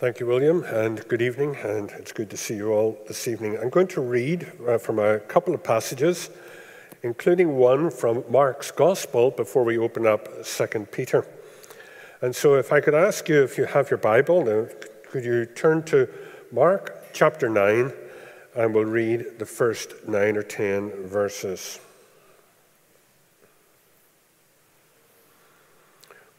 Thank you, William, and good evening, and it's good to see you all this evening. I'm going to read uh, from a couple of passages, including one from Mark's Gospel before we open up 2 Peter. And so, if I could ask you, if you have your Bible, could you turn to Mark chapter 9, and we'll read the first nine or ten verses.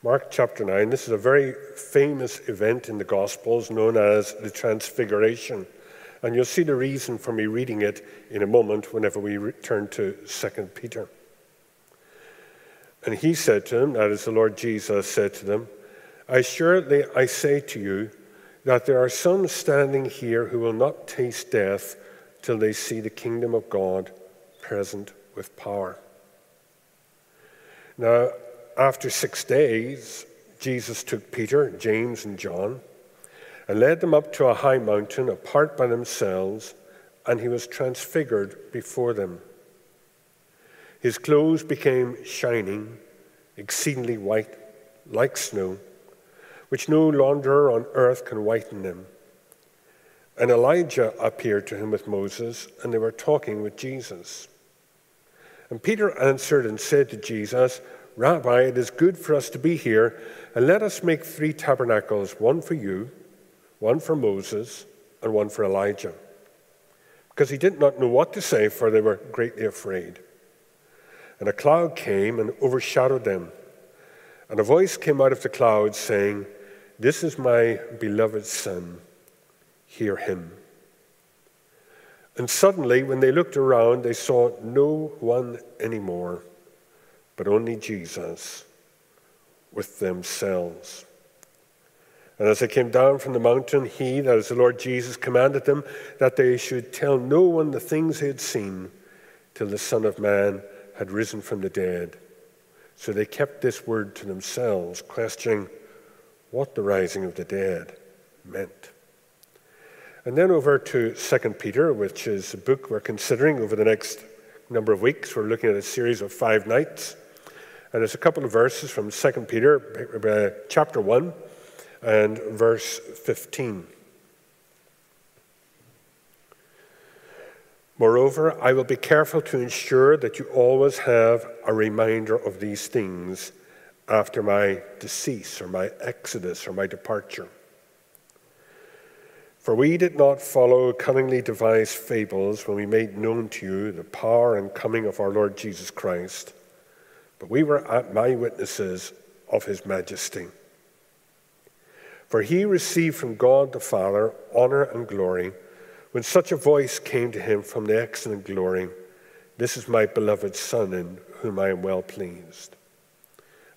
Mark chapter 9, this is a very famous event in the Gospels known as the Transfiguration. And you'll see the reason for me reading it in a moment whenever we return to 2 Peter. And he said to them, that is the Lord Jesus said to them, Assuredly I say to you that there are some standing here who will not taste death till they see the kingdom of God present with power. Now, after six days, Jesus took Peter, James, and John and led them up to a high mountain apart by themselves, and he was transfigured before them. His clothes became shining, exceedingly white, like snow, which no launderer on earth can whiten them. And Elijah appeared to him with Moses, and they were talking with Jesus. And Peter answered and said to Jesus, Rabbi, it is good for us to be here, and let us make three tabernacles one for you, one for Moses, and one for Elijah. Because he did not know what to say, for they were greatly afraid. And a cloud came and overshadowed them. And a voice came out of the cloud saying, This is my beloved Son, hear him. And suddenly, when they looked around, they saw no one anymore but only Jesus with themselves. And as they came down from the mountain, he, that is the Lord Jesus, commanded them that they should tell no one the things they had seen till the Son of Man had risen from the dead. So they kept this word to themselves, questioning what the rising of the dead meant. And then over to 2 Peter, which is a book we're considering over the next number of weeks. We're looking at a series of five nights. And there's a couple of verses from 2 Peter, uh, chapter 1, and verse 15. Moreover, I will be careful to ensure that you always have a reminder of these things after my decease or my exodus or my departure. For we did not follow cunningly devised fables when we made known to you the power and coming of our Lord Jesus Christ but we were eyewitnesses of his majesty. For he received from God the Father honor and glory when such a voice came to him from the excellent glory This is my beloved Son, in whom I am well pleased.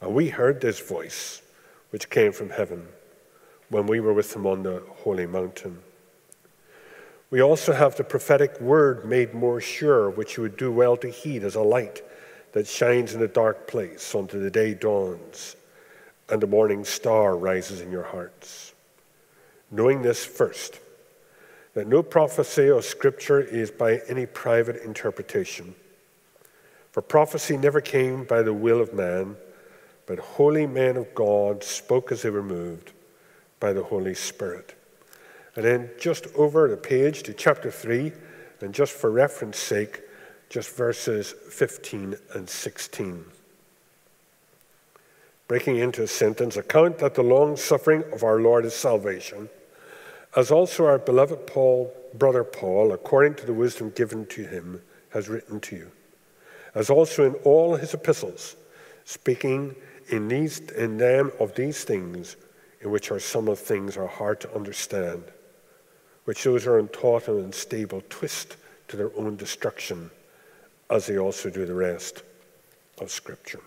And we heard this voice, which came from heaven, when we were with him on the holy mountain. We also have the prophetic word made more sure, which you would do well to heed as a light that shines in a dark place until the day dawns and the morning star rises in your hearts. Knowing this first, that no prophecy or scripture is by any private interpretation. For prophecy never came by the will of man, but holy men of God spoke as they were moved by the Holy Spirit. And then just over the page to chapter 3, and just for reference sake, just verses 15 and 16. Breaking into a sentence, account that the long suffering of our Lord is salvation, as also our beloved Paul, brother Paul, according to the wisdom given to him, has written to you, as also in all his epistles, speaking in, these, in them of these things, in which are some of things are hard to understand, which those who are untaught and unstable twist to their own destruction as they also do the rest of Scripture.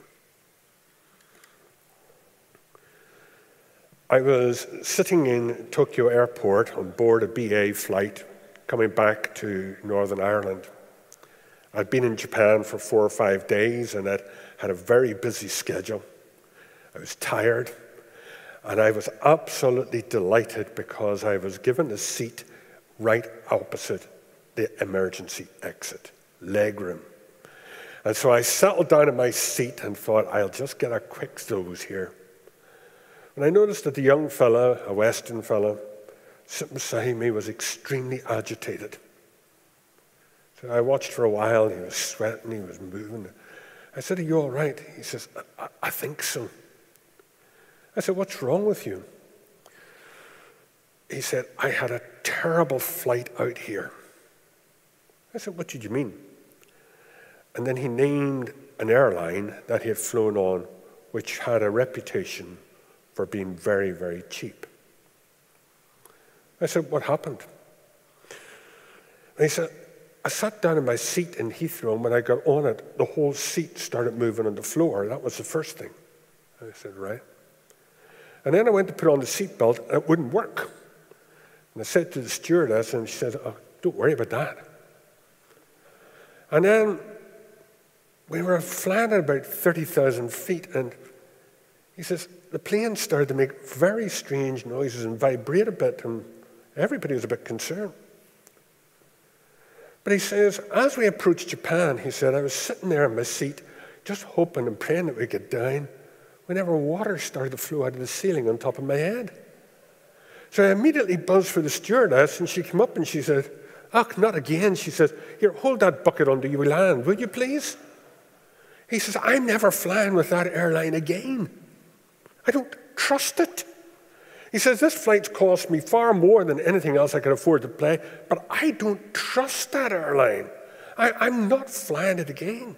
I was sitting in Tokyo Airport on board a BA flight coming back to Northern Ireland. I'd been in Japan for four or five days and I'd had a very busy schedule. I was tired and I was absolutely delighted because I was given a seat right opposite the emergency exit legroom. And so I settled down in my seat and thought, I'll just get a quick doze here. And I noticed that the young fellow, a Western fellow, sitting beside me was extremely agitated. So I watched for a while. He was sweating, he was moving. I said, Are you all right? He says, I, I think so. I said, What's wrong with you? He said, I had a terrible flight out here. I said, What did you mean? And then he named an airline that he had flown on, which had a reputation for being very, very cheap. I said, What happened? And he said, I sat down in my seat in Heathrow, and when I got on it, the whole seat started moving on the floor. That was the first thing. I said, Right. And then I went to put on the seatbelt, and it wouldn't work. And I said to the stewardess, and she said, oh, Don't worry about that. And then we were flying at about 30,000 feet, and he says, the plane started to make very strange noises and vibrate a bit, and everybody was a bit concerned. But he says, as we approached Japan, he said, I was sitting there in my seat, just hoping and praying that we get down, whenever water started to flow out of the ceiling on top of my head. So I immediately buzzed for the stewardess, and she came up and she said, Ach, not again. She says, Here, hold that bucket under your land, will you please? He says, I'm never flying with that airline again. I don't trust it. He says, This flight's cost me far more than anything else I could afford to pay, but I don't trust that airline. I, am not flying it again.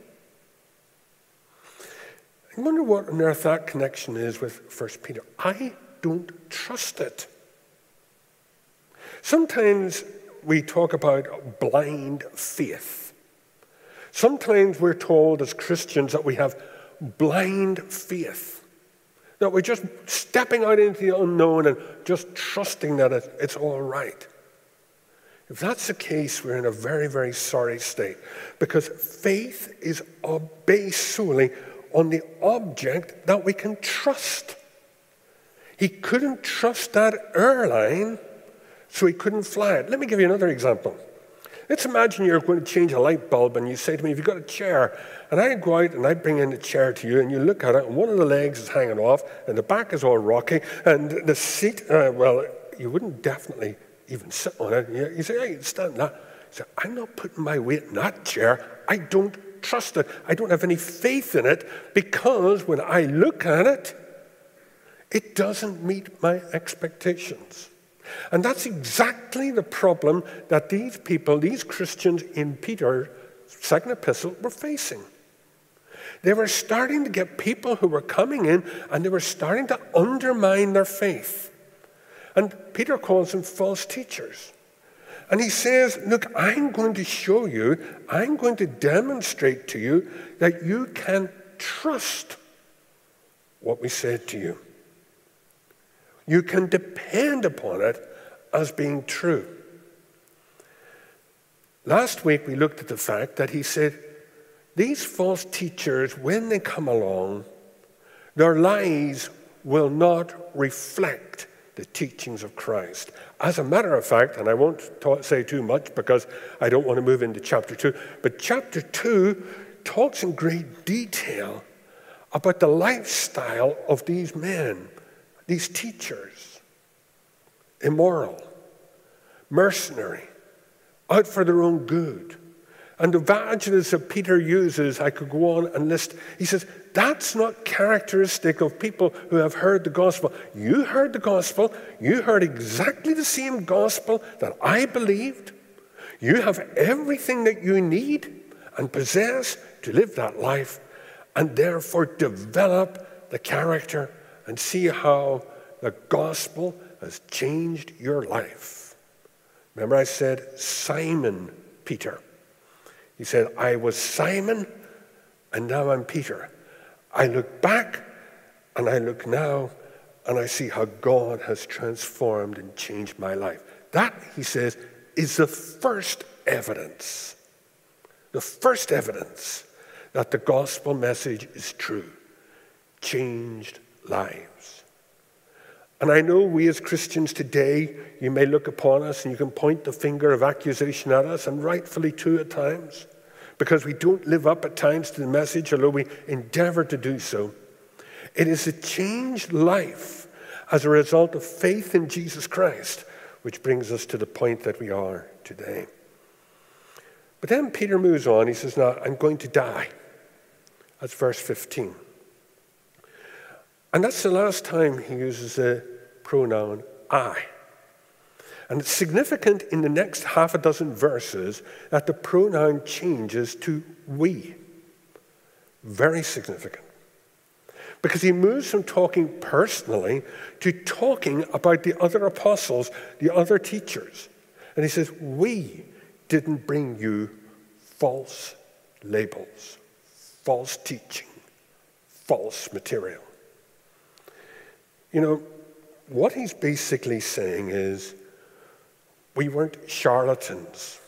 I wonder what on earth that connection is with 1 Peter. I don't trust it. Sometimes we talk about blind faith. Sometimes we're told as Christians that we have blind faith, that we're just stepping out into the unknown and just trusting that it's all right. If that's the case, we're in a very, very sorry state because faith is based solely on the object that we can trust. He couldn't trust that airline, so he couldn't fly it. Let me give you another example. Let's imagine you're going to change a light bulb and you say to me, Have you got a chair? And I go out and I bring in the chair to you and you look at it and one of the legs is hanging off and the back is all rocky and the seat, uh, well, you wouldn't definitely even sit on it. You say, Hey, stand that. I say, I'm not putting my weight in that chair. I don't trust it. I don't have any faith in it because when I look at it, it doesn't meet my expectations. And that's exactly the problem that these people, these Christians in Peter's second epistle, were facing. They were starting to get people who were coming in and they were starting to undermine their faith. And Peter calls them false teachers. And he says, Look, I'm going to show you, I'm going to demonstrate to you that you can trust what we said to you. You can depend upon it as being true. Last week we looked at the fact that he said, These false teachers, when they come along, their lies will not reflect the teachings of Christ. As a matter of fact, and I won't say too much because I don't want to move into chapter 2, but chapter 2 talks in great detail about the lifestyle of these men, these teachers. Immoral, mercenary, out for their own good. And the evangelists that Peter uses, I could go on and list, he says, that's not characteristic of people who have heard the gospel. You heard the gospel. You heard exactly the same gospel that I believed. You have everything that you need and possess to live that life, and therefore develop the character and see how the gospel has changed your life. Remember, I said Simon Peter. He said, I was Simon, and now I'm Peter. I look back and I look now and I see how God has transformed and changed my life. That, he says, is the first evidence. The first evidence that the gospel message is true. Changed lives. And I know we as Christians today, you may look upon us and you can point the finger of accusation at us, and rightfully too at times because we don't live up at times to the message, although we endeavor to do so. It is a changed life as a result of faith in Jesus Christ, which brings us to the point that we are today. But then Peter moves on. He says, Now, I'm going to die. That's verse 15. And that's the last time he uses the pronoun I. And it's significant in the next half a dozen verses that the pronoun changes to we. Very significant. Because he moves from talking personally to talking about the other apostles, the other teachers. And he says, We didn't bring you false labels, false teaching, false material. You know, what he's basically saying is we weren't charlatans.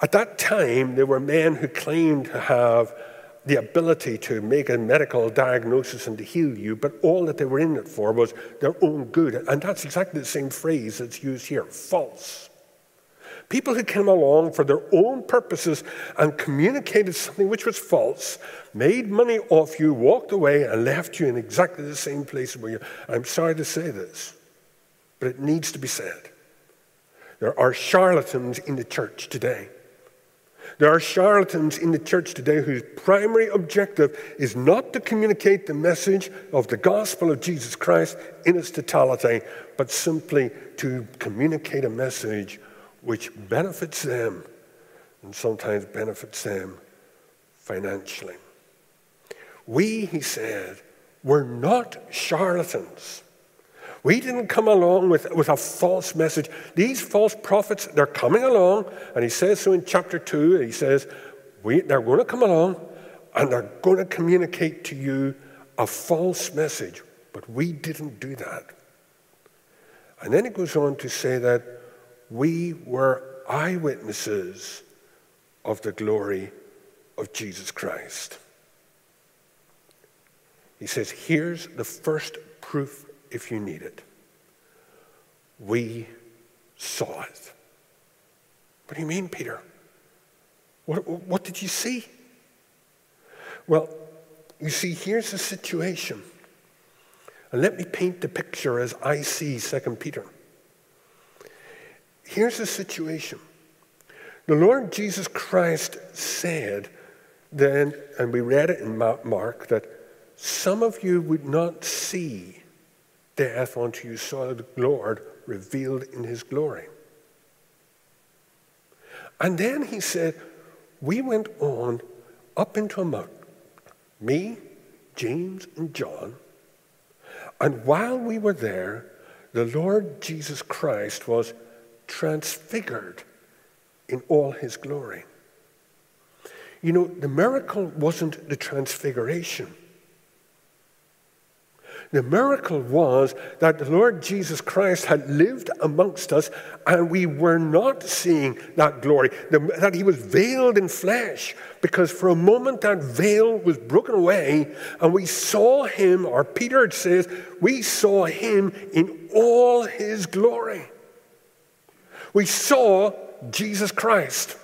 At that time, there were men who claimed to have the ability to make a medical diagnosis and to heal you, but all that they were in it for was their own good. And that's exactly the same phrase that's used here false. People who came along for their own purposes and communicated something which was false, made money off you, walked away, and left you in exactly the same place where you. I'm sorry to say this, but it needs to be said. There are charlatans in the church today. There are charlatans in the church today whose primary objective is not to communicate the message of the gospel of Jesus Christ in its totality, but simply to communicate a message which benefits them and sometimes benefits them financially. We, he said, were not charlatans. We didn't come along with, with a false message. These false prophets, they're coming along, and he says so in chapter 2, he says, we, they're going to come along and they're going to communicate to you a false message. But we didn't do that. And then he goes on to say that we were eyewitnesses of the glory of Jesus Christ. He says, Here's the first proof if you need it. We saw it. What do you mean, Peter? What, what did you see? Well, you see, here's the situation. And let me paint the picture as I see 2 Peter. Here's the situation the Lord Jesus Christ said then, and we read it in Mark, that some of you would not see death until you saw the Lord revealed in his glory. And then he said, We went on up into a mountain, me, James, and John. And while we were there, the Lord Jesus Christ was transfigured in all his glory. You know, the miracle wasn't the transfiguration. The miracle was that the Lord Jesus Christ had lived amongst us and we were not seeing that glory, that he was veiled in flesh, because for a moment that veil was broken away and we saw him, or Peter says, we saw him in all his glory we saw Jesus Christ.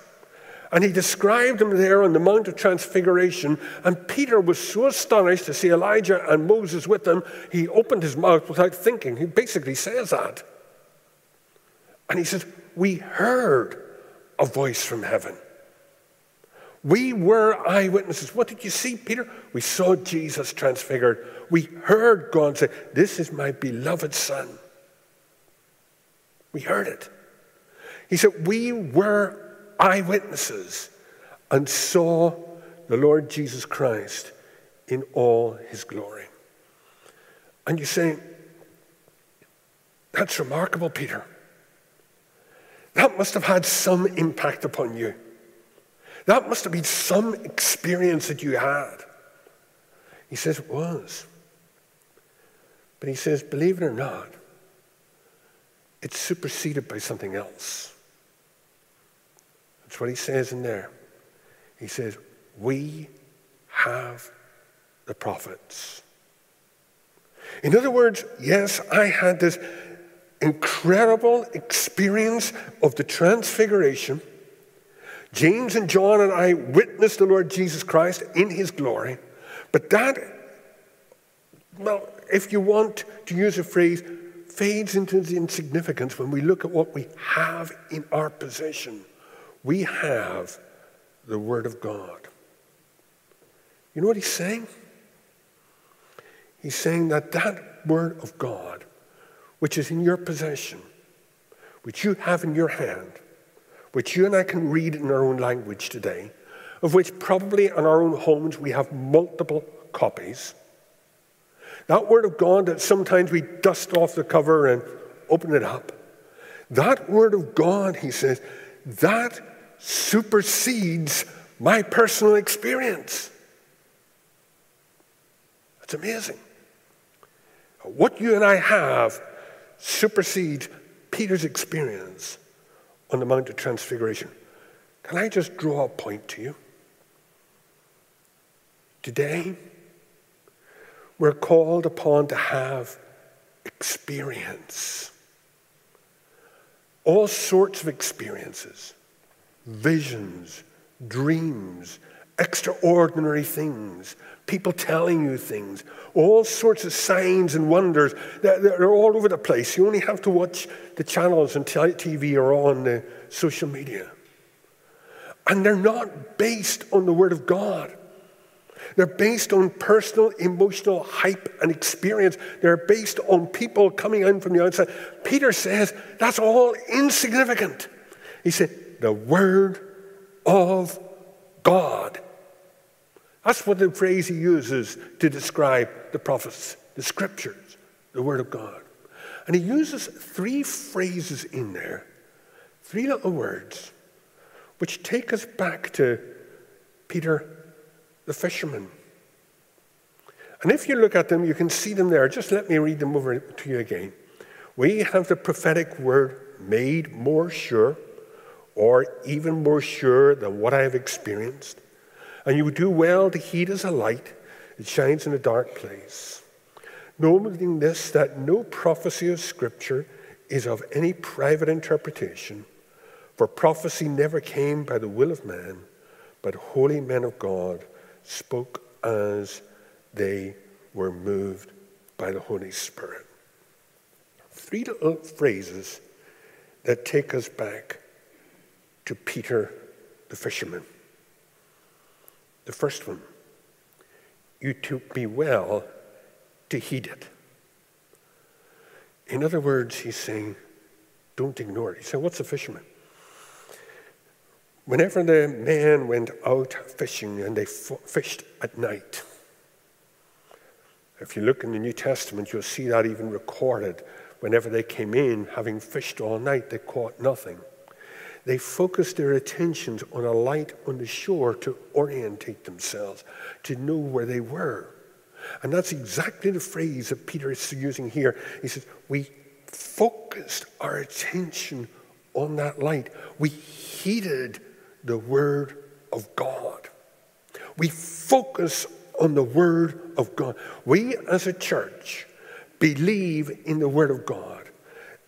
And he described him there on the Mount of Transfiguration. And Peter was so astonished to see Elijah and Moses with him, he opened his mouth without thinking. He basically says that. And he says, We heard a voice from heaven. We were eyewitnesses. What did you see, Peter? We saw Jesus transfigured. We heard God say, This is my beloved Son. We heard it. He said, We were eyewitnesses and saw the Lord Jesus Christ in all his glory. And you say, That's remarkable, Peter. That must have had some impact upon you. That must have been some experience that you had. He says it was. But he says, believe it or not, it's superseded by something else. That's what he says in there. He says, We have the prophets. In other words, yes, I had this incredible experience of the transfiguration. James and John and I witnessed the Lord Jesus Christ in his glory. But that, well, if you want to use a phrase, fades into insignificance when we look at what we have in our possession. We have the Word of God. You know what he's saying? He's saying that that Word of God, which is in your possession, which you have in your hand, which you and I can read in our own language today, of which probably in our own homes we have multiple copies. That Word of God that sometimes we dust off the cover and open it up. That Word of God, he says, that supersedes my personal experience. That's amazing. What you and I have supersedes Peter's experience on the Mount of Transfiguration. Can I just draw a point to you? Today, we're called upon to have experience. All sorts of experiences, visions, dreams, extraordinary things, people telling you things, all sorts of signs and wonders are all over the place. You only have to watch the channels on TV or on the social media. And they're not based on the Word of God. They're based on personal emotional hype and experience. They're based on people coming in from the outside. Peter says that's all insignificant. He said, the Word of God. That's what the phrase he uses to describe the prophets, the scriptures, the Word of God. And he uses three phrases in there, three little words, which take us back to Peter the fisherman. And if you look at them, you can see them there. Just let me read them over to you again. We have the prophetic word made more sure, or even more sure than what I have experienced. And you would do well to heed as a light that shines in a dark place. Knowing this, that no prophecy of Scripture is of any private interpretation, for prophecy never came by the will of man, but holy men of God spoke as they were moved by the Holy Spirit. Three little phrases that take us back to Peter the fisherman. The first one, you took me well to heed it. In other words, he's saying, don't ignore it. He said, What's a fisherman? Whenever the men went out fishing and they fished at night, if you look in the New Testament, you'll see that even recorded. Whenever they came in, having fished all night, they caught nothing. They focused their attentions on a light on the shore to orientate themselves, to know where they were. And that's exactly the phrase that Peter is using here. He says, We focused our attention on that light. We heeded the Word of God. We focus on the Word of God. We as a church believe in the Word of God.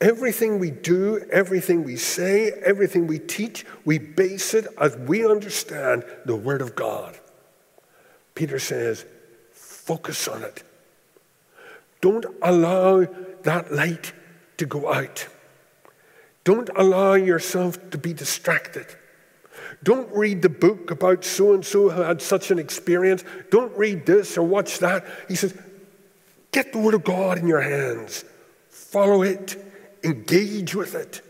Everything we do, everything we say, everything we teach, we base it as we understand the Word of God. Peter says, focus on it. Don't allow that light to go out. Don't allow yourself to be distracted. Don't read the book about so and so who had such an experience. Don't read this or watch that. He says, get the Word of God in your hands, follow it, engage with it.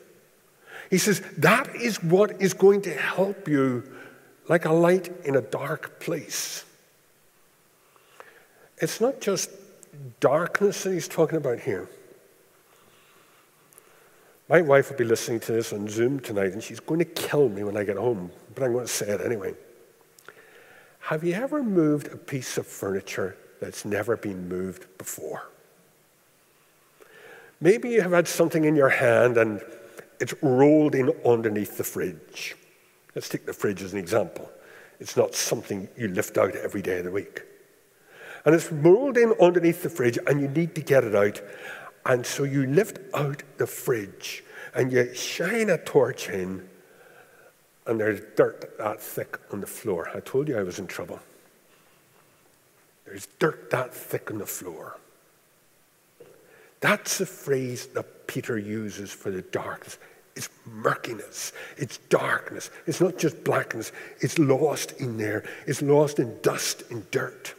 He says, that is what is going to help you like a light in a dark place. It's not just darkness that he's talking about here. My wife will be listening to this on Zoom tonight, and she's going to kill me when I get home, but I'm going to say it anyway. Have you ever moved a piece of furniture that's never been moved before? Maybe you have had something in your hand and it's rolled in underneath the fridge. Let's take the fridge as an example. It's not something you lift out every day of the week. And it's rolled in underneath the fridge, and you need to get it out. And so you lift out the fridge and you shine a torch in, and there's dirt that thick on the floor. I told you I was in trouble. There's dirt that thick on the floor. That's the phrase that Peter uses for the darkness. It's murkiness, it's darkness. It's not just blackness, it's lost in there, it's lost in dust and dirt.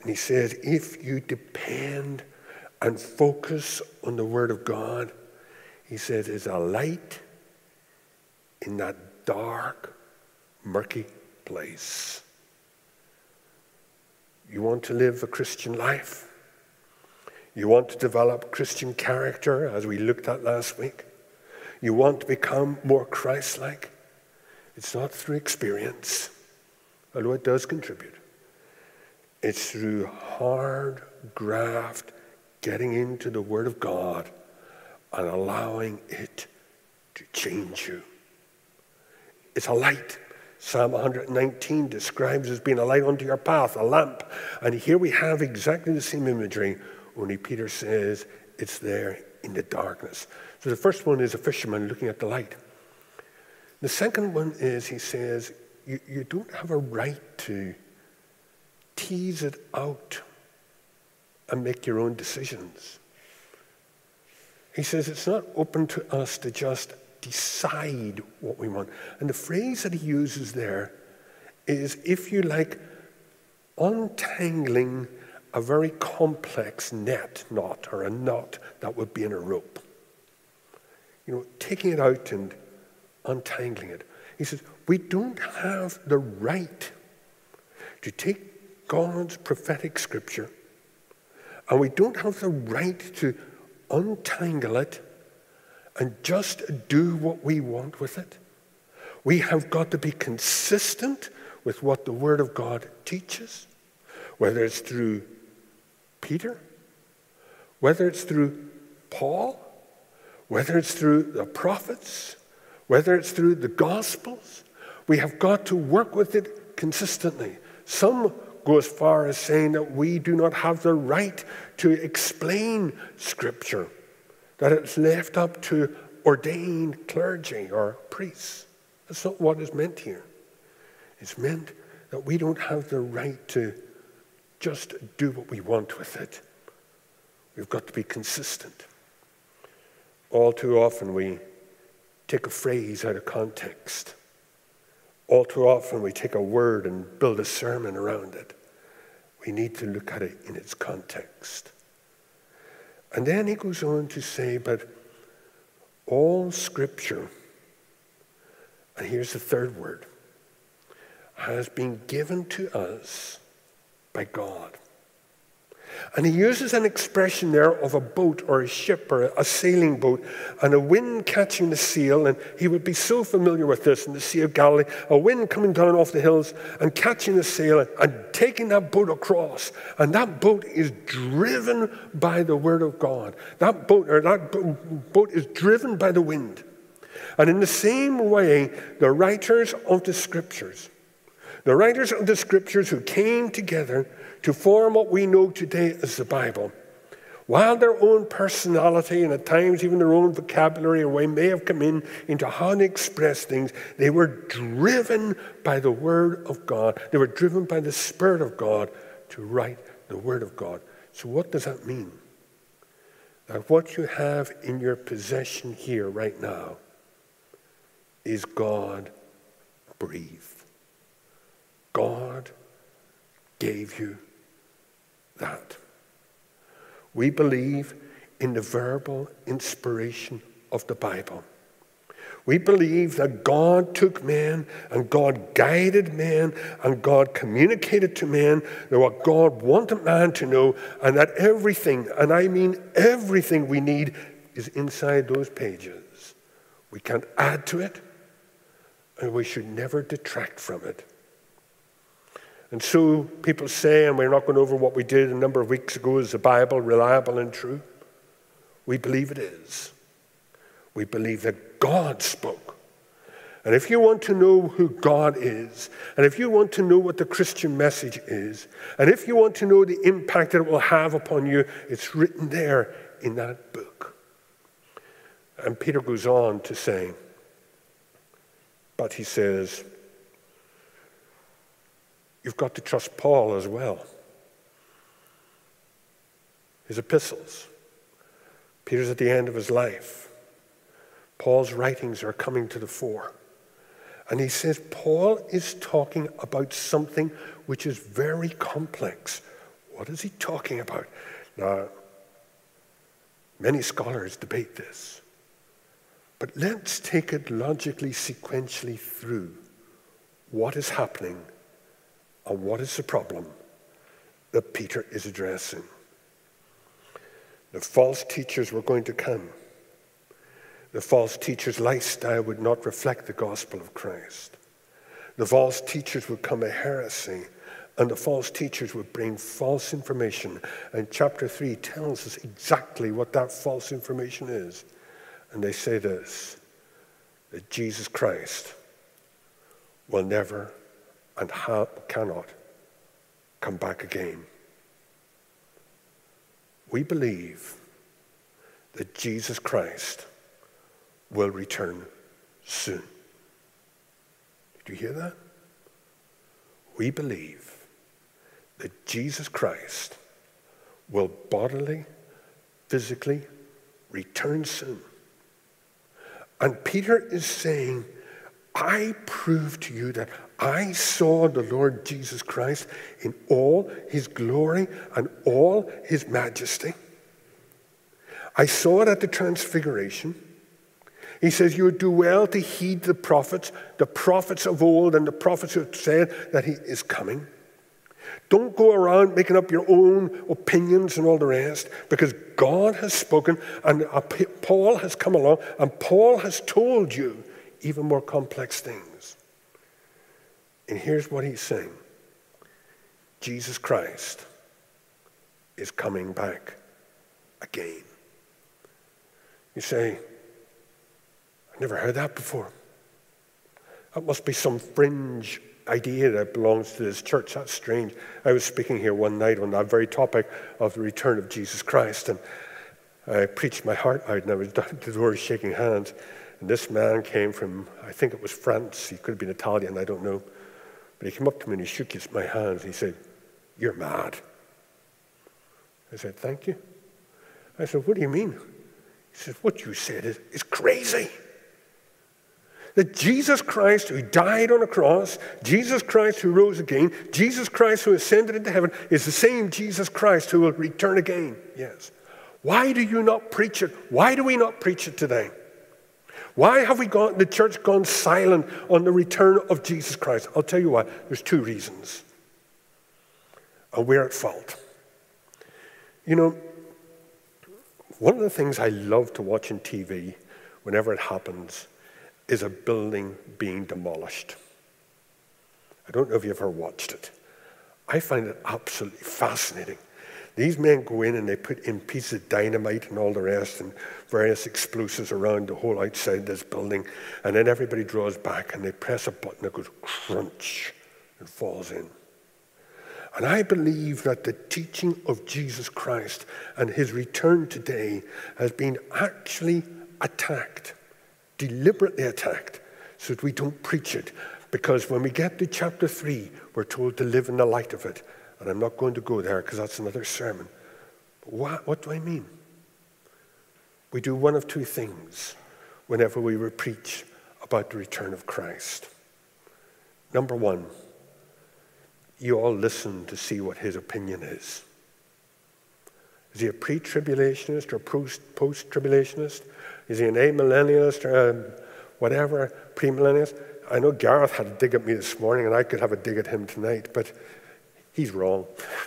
And he says, if you depend and focus on the Word of God, he says, is a light in that dark, murky place. You want to live a Christian life? You want to develop Christian character, as we looked at last week? You want to become more Christ like? It's not through experience, although it does contribute. It's through hard graft, getting into the Word of God and allowing it to change you. It's a light. Psalm 119 describes as being a light unto your path, a lamp. And here we have exactly the same imagery, only Peter says it's there in the darkness. So the first one is a fisherman looking at the light. The second one is he says, you, you don't have a right to tease it out and make your own decisions. He says it's not open to us to just decide what we want. And the phrase that he uses there is, if you like, untangling a very complex net knot or a knot that would be in a rope. You know, taking it out and untangling it. He says, we don't have the right to take God's prophetic scripture and we don't have the right to untangle it and just do what we want with it. We have got to be consistent with what the Word of God teaches, whether it's through Peter, whether it's through Paul, whether it's through the prophets, whether it's through the Gospels. We have got to work with it consistently. Some go as far as saying that we do not have the right to explain Scripture, that it's left up to ordained clergy or priests. That's not what is meant here. It's meant that we don't have the right to just do what we want with it. We've got to be consistent. All too often we take a phrase out of context all too often, we take a word and build a sermon around it. We need to look at it in its context. And then he goes on to say, but all scripture, and here's the third word, has been given to us by God. And he uses an expression there of a boat or a ship or a sailing boat and a wind catching the sail. And he would be so familiar with this in the Sea of Galilee a wind coming down off the hills and catching the sail and taking that boat across. And that boat is driven by the word of God. That boat or that boat is driven by the wind. And in the same way, the writers of the scriptures, the writers of the scriptures who came together to form what we know today as the Bible. While their own personality and at times even their own vocabulary or way may have come in into how they express things, they were driven by the Word of God. They were driven by the Spirit of God to write the Word of God. So, what does that mean? That what you have in your possession here right now is God breathed. God gave you that. We believe in the verbal inspiration of the Bible. We believe that God took man and God guided man and God communicated to man what God wanted man to know, and that everything, and I mean everything we need, is inside those pages. We can't add to it, and we should never detract from it. And so people say, and we're not going over what we did a number of weeks ago, is the Bible reliable and true? We believe it is. We believe that God spoke. And if you want to know who God is, and if you want to know what the Christian message is, and if you want to know the impact that it will have upon you, it's written there in that book. And Peter goes on to say, but he says, You've got to trust Paul as well. His epistles, Peter's at the end of his life. Paul's writings are coming to the fore. And he says Paul is talking about something which is very complex. What is he talking about? Now, many scholars debate this. But let's take it logically, sequentially through what is happening and what is the problem that Peter is addressing. The false teachers were going to come. The false teacher's lifestyle would not reflect the gospel of Christ. The false teachers would come a heresy, and the false teachers would bring false information. And chapter 3 tells us exactly what that false information is. And they say this that Jesus Christ will never and cannot come back again. We believe that Jesus Christ will return soon. Did you hear that? We believe that Jesus Christ will bodily, physically return soon. And Peter is saying, I prove to you that I saw the Lord Jesus Christ in all his glory and all his majesty. I saw it at the transfiguration. He says, You would do well to heed the prophets, the prophets of old, and the prophets who said that he is coming. Don't go around making up your own opinions and all the rest, because God has spoken, and Paul has come along, and Paul has told you even more complex things. And here's what he's saying Jesus Christ is coming back again. You say, I've never heard that before. That must be some fringe idea that belongs to this church. That's strange. I was speaking here one night on that very topic of the return of Jesus Christ, and I preached my heart out, and I was down at the door shaking hands. And this man came from, I think it was France. He could have been Italian, I don't know. But he came up to me and he shook his, my hand. He said, You're mad. I said, Thank you. I said, What do you mean? He said, What you said is, is crazy. That Jesus Christ, who died on a cross, Jesus Christ who rose again, Jesus Christ who ascended into heaven, is the same Jesus Christ who will return again. Yes. Why do you not preach it? Why do we not preach it today? Why have we gone, the church gone silent on the return of Jesus Christ? I'll tell you why. There's two reasons. And we're at fault. You know, one of the things I love to watch on TV whenever it happens is a building being demolished. I don't know if you've ever watched it. I find it absolutely fascinating. These men go in and they put in pieces of dynamite and all the rest and various explosives around the whole outside of this building. And then everybody draws back and they press a button that goes crunch and falls in. And I believe that the teaching of Jesus Christ and his return today has been actually attacked, deliberately attacked, so that we don't preach it. Because when we get to chapter 3, we're told to live in the light of it. And I'm not going to go there because that's another sermon. What, what do I mean? We do one of two things whenever we preach about the return of Christ. Number one, you all listen to see what his opinion is. Is he a pre tribulationist or post tribulationist? Is he an amillennialist or um, whatever, premillennialist? I know Gareth had a dig at me this morning, and I could have a dig at him tonight, but he's wrong.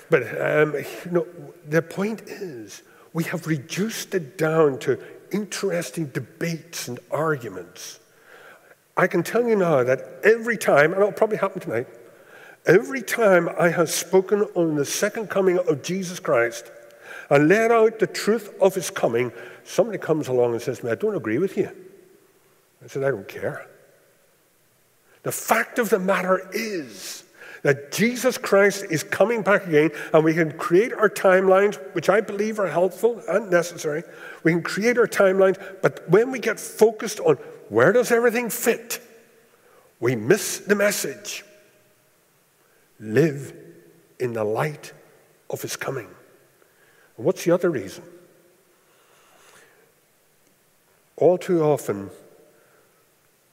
But um, know, the point is, we have reduced it down to interesting debates and arguments. I can tell you now that every time, and it'll probably happen tonight, every time I have spoken on the second coming of Jesus Christ and laid out the truth of his coming, somebody comes along and says to me, I don't agree with you. I said, I don't care. The fact of the matter is, that Jesus Christ is coming back again, and we can create our timelines, which I believe are helpful and necessary. We can create our timelines, but when we get focused on where does everything fit, we miss the message. Live in the light of his coming. And what's the other reason? All too often,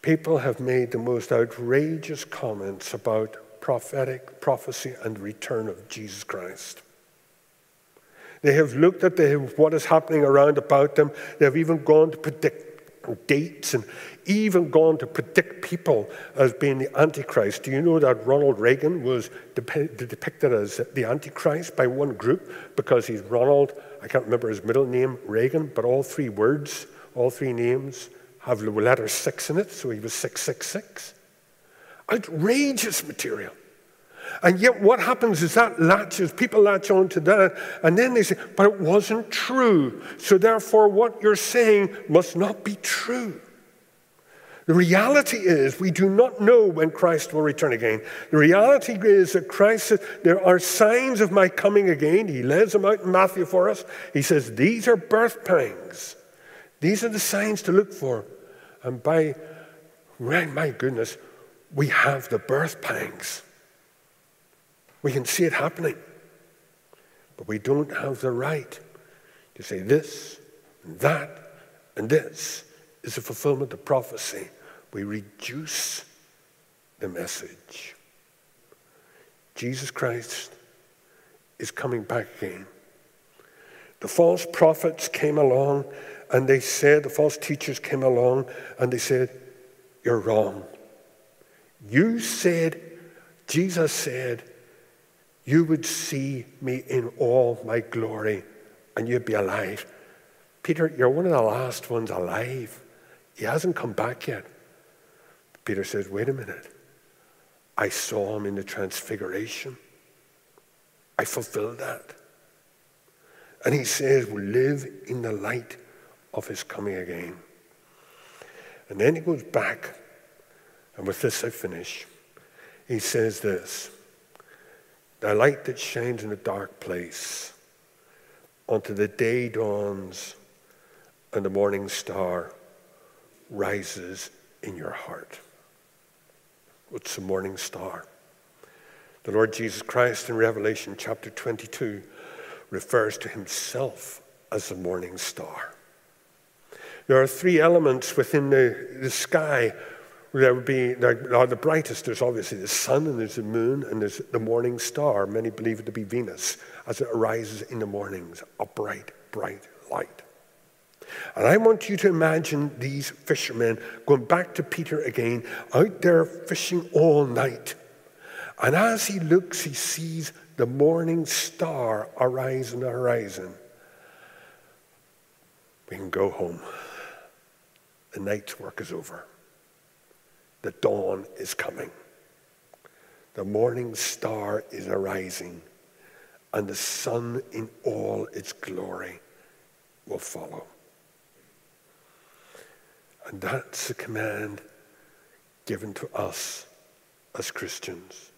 people have made the most outrageous comments about prophetic prophecy and return of Jesus Christ. They have looked at what is happening around about them. They have even gone to predict dates and even gone to predict people as being the Antichrist. Do you know that Ronald Reagan was depicted as the Antichrist by one group because he's Ronald, I can't remember his middle name, Reagan, but all three words, all three names have the letter six in it, so he was 666. Outrageous material. And yet, what happens is that latches, people latch on to that, and then they say, but it wasn't true. So, therefore, what you're saying must not be true. The reality is, we do not know when Christ will return again. The reality is that Christ says, There are signs of my coming again. He lays them out in Matthew for us. He says, These are birth pangs. These are the signs to look for. And by, my goodness, we have the birth pangs. We can see it happening. But we don't have the right to say this and that and this is a fulfillment of prophecy. We reduce the message. Jesus Christ is coming back again. The false prophets came along and they said, the false teachers came along and they said, You're wrong. You said, Jesus said, you would see me in all my glory and you'd be alive. Peter, you're one of the last ones alive. He hasn't come back yet. Peter says, Wait a minute. I saw him in the transfiguration. I fulfilled that. And he says, We live in the light of his coming again. And then he goes back, and with this I finish. He says this the light that shines in a dark place until the day dawns and the morning star rises in your heart. What's the morning star? The Lord Jesus Christ in Revelation chapter 22 refers to himself as the morning star. There are three elements within the, the sky. There would be the brightest. There's obviously the sun, and there's the moon, and there's the morning star. Many believe it to be Venus as it arises in the mornings, a bright, bright light. And I want you to imagine these fishermen going back to Peter again, out there fishing all night. And as he looks, he sees the morning star arise on the horizon. We can go home. The night's work is over. The dawn is coming. The morning star is arising, and the sun in all its glory will follow. And that's the command given to us as Christians.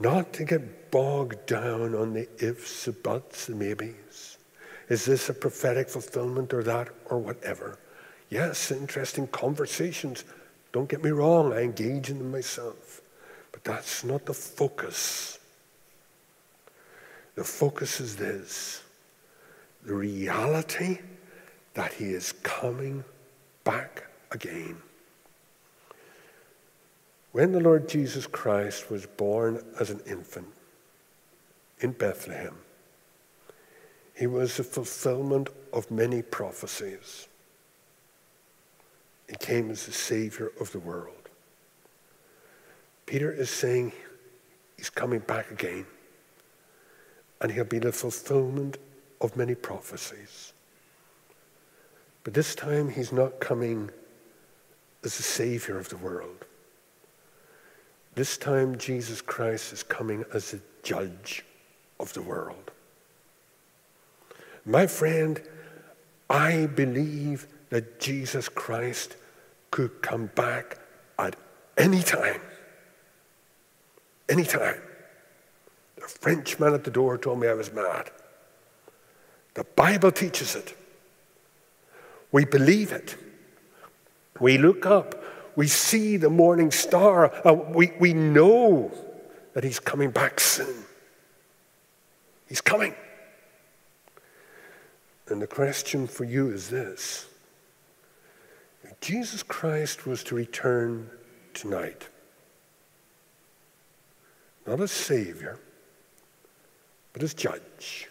Not to get bogged down on the ifs, the buts, the maybes. Is this a prophetic fulfillment or that or whatever? Yes, interesting conversations. Don't get me wrong, I engage in them myself. But that's not the focus. The focus is this the reality that he is coming back again. When the Lord Jesus Christ was born as an infant in Bethlehem, he was the fulfillment of many prophecies. He came as the Savior of the world. Peter is saying he's coming back again, and he'll be the fulfillment of many prophecies. But this time, he's not coming as the Savior of the world. This time, Jesus Christ is coming as the judge of the world. My friend, I believe that Jesus Christ could come back at any time. Any time. The Frenchman at the door told me I was mad. The Bible teaches it. We believe it. We look up. We see the morning star. Uh, we, we know that he's coming back soon. He's coming. And the question for you is this Jesus Christ was to return tonight. Not as Savior, but as Judge.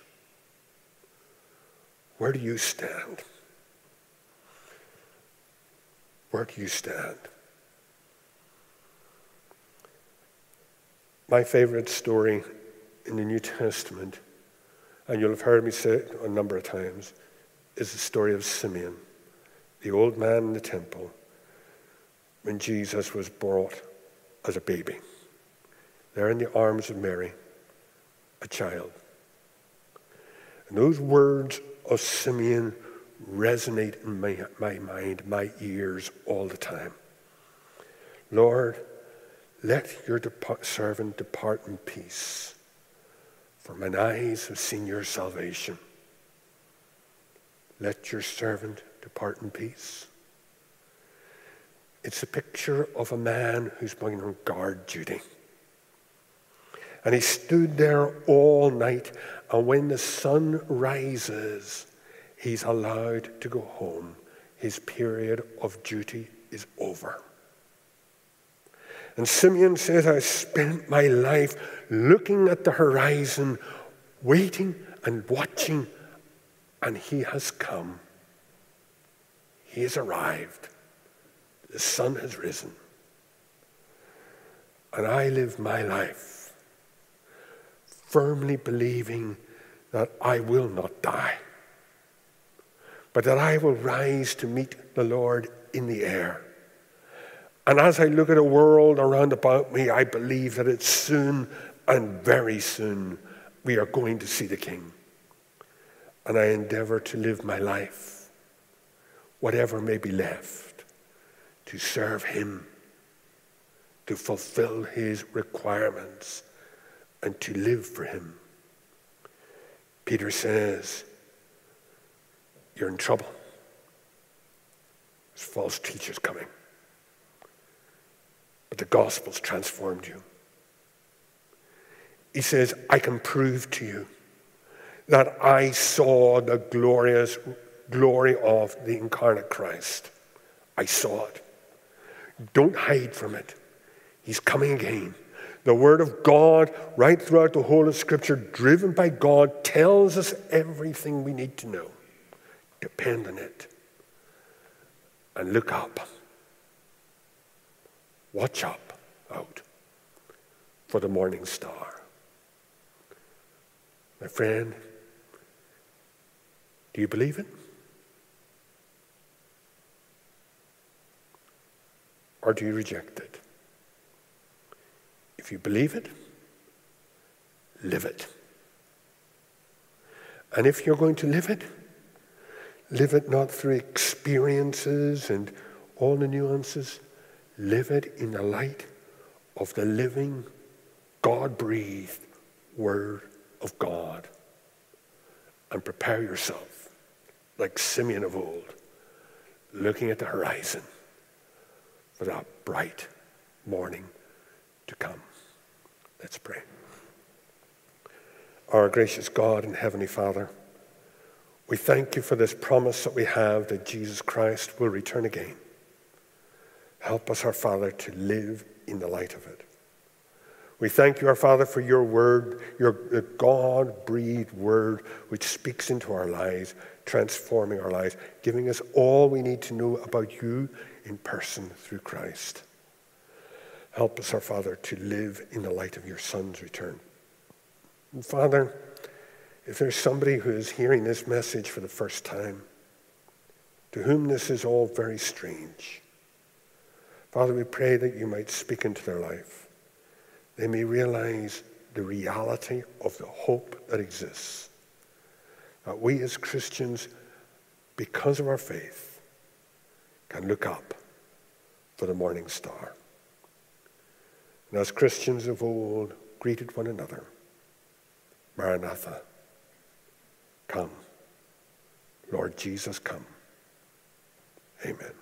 Where do you stand? Where do you stand? My favorite story in the New Testament, and you'll have heard me say it a number of times, is the story of Simeon, the old man in the temple, when Jesus was brought as a baby. There in the arms of Mary, a child. And those words of Simeon resonate in my, my mind, my ears all the time. Lord, let your servant depart in peace, for mine eyes have seen your salvation. Let your servant depart in peace. It's a picture of a man who's been on guard duty. And he stood there all night, and when the sun rises, he's allowed to go home. His period of duty is over. And Simeon says, I spent my life looking at the horizon, waiting and watching, and he has come. He has arrived. The sun has risen. And I live my life firmly believing that I will not die, but that I will rise to meet the Lord in the air. And as I look at the world around about me, I believe that it's soon and very soon we are going to see the King. And I endeavor to live my life, whatever may be left, to serve Him, to fulfill His requirements, and to live for Him. Peter says, You're in trouble. There's false teachers coming. But the gospel's transformed you. He says, I can prove to you that I saw the glorious glory of the incarnate Christ. I saw it. Don't hide from it. He's coming again. The Word of God, right throughout the whole of Scripture, driven by God, tells us everything we need to know. Depend on it. And look up. Watch up out for the morning star. My friend, do you believe it? Or do you reject it? If you believe it, live it. And if you're going to live it, live it not through experiences and all the nuances Live it in the light of the living, God breathed Word of God. And prepare yourself, like Simeon of old, looking at the horizon for that bright morning to come. Let's pray. Our gracious God and Heavenly Father, we thank you for this promise that we have that Jesus Christ will return again. Help us, our Father, to live in the light of it. We thank you, our Father, for your word, your God breathed word, which speaks into our lives, transforming our lives, giving us all we need to know about you in person through Christ. Help us, our Father, to live in the light of your Son's return. And Father, if there's somebody who is hearing this message for the first time, to whom this is all very strange, Father, we pray that you might speak into their life. They may realize the reality of the hope that exists. That we as Christians, because of our faith, can look up for the morning star. And as Christians of old greeted one another, Maranatha, come. Lord Jesus, come. Amen.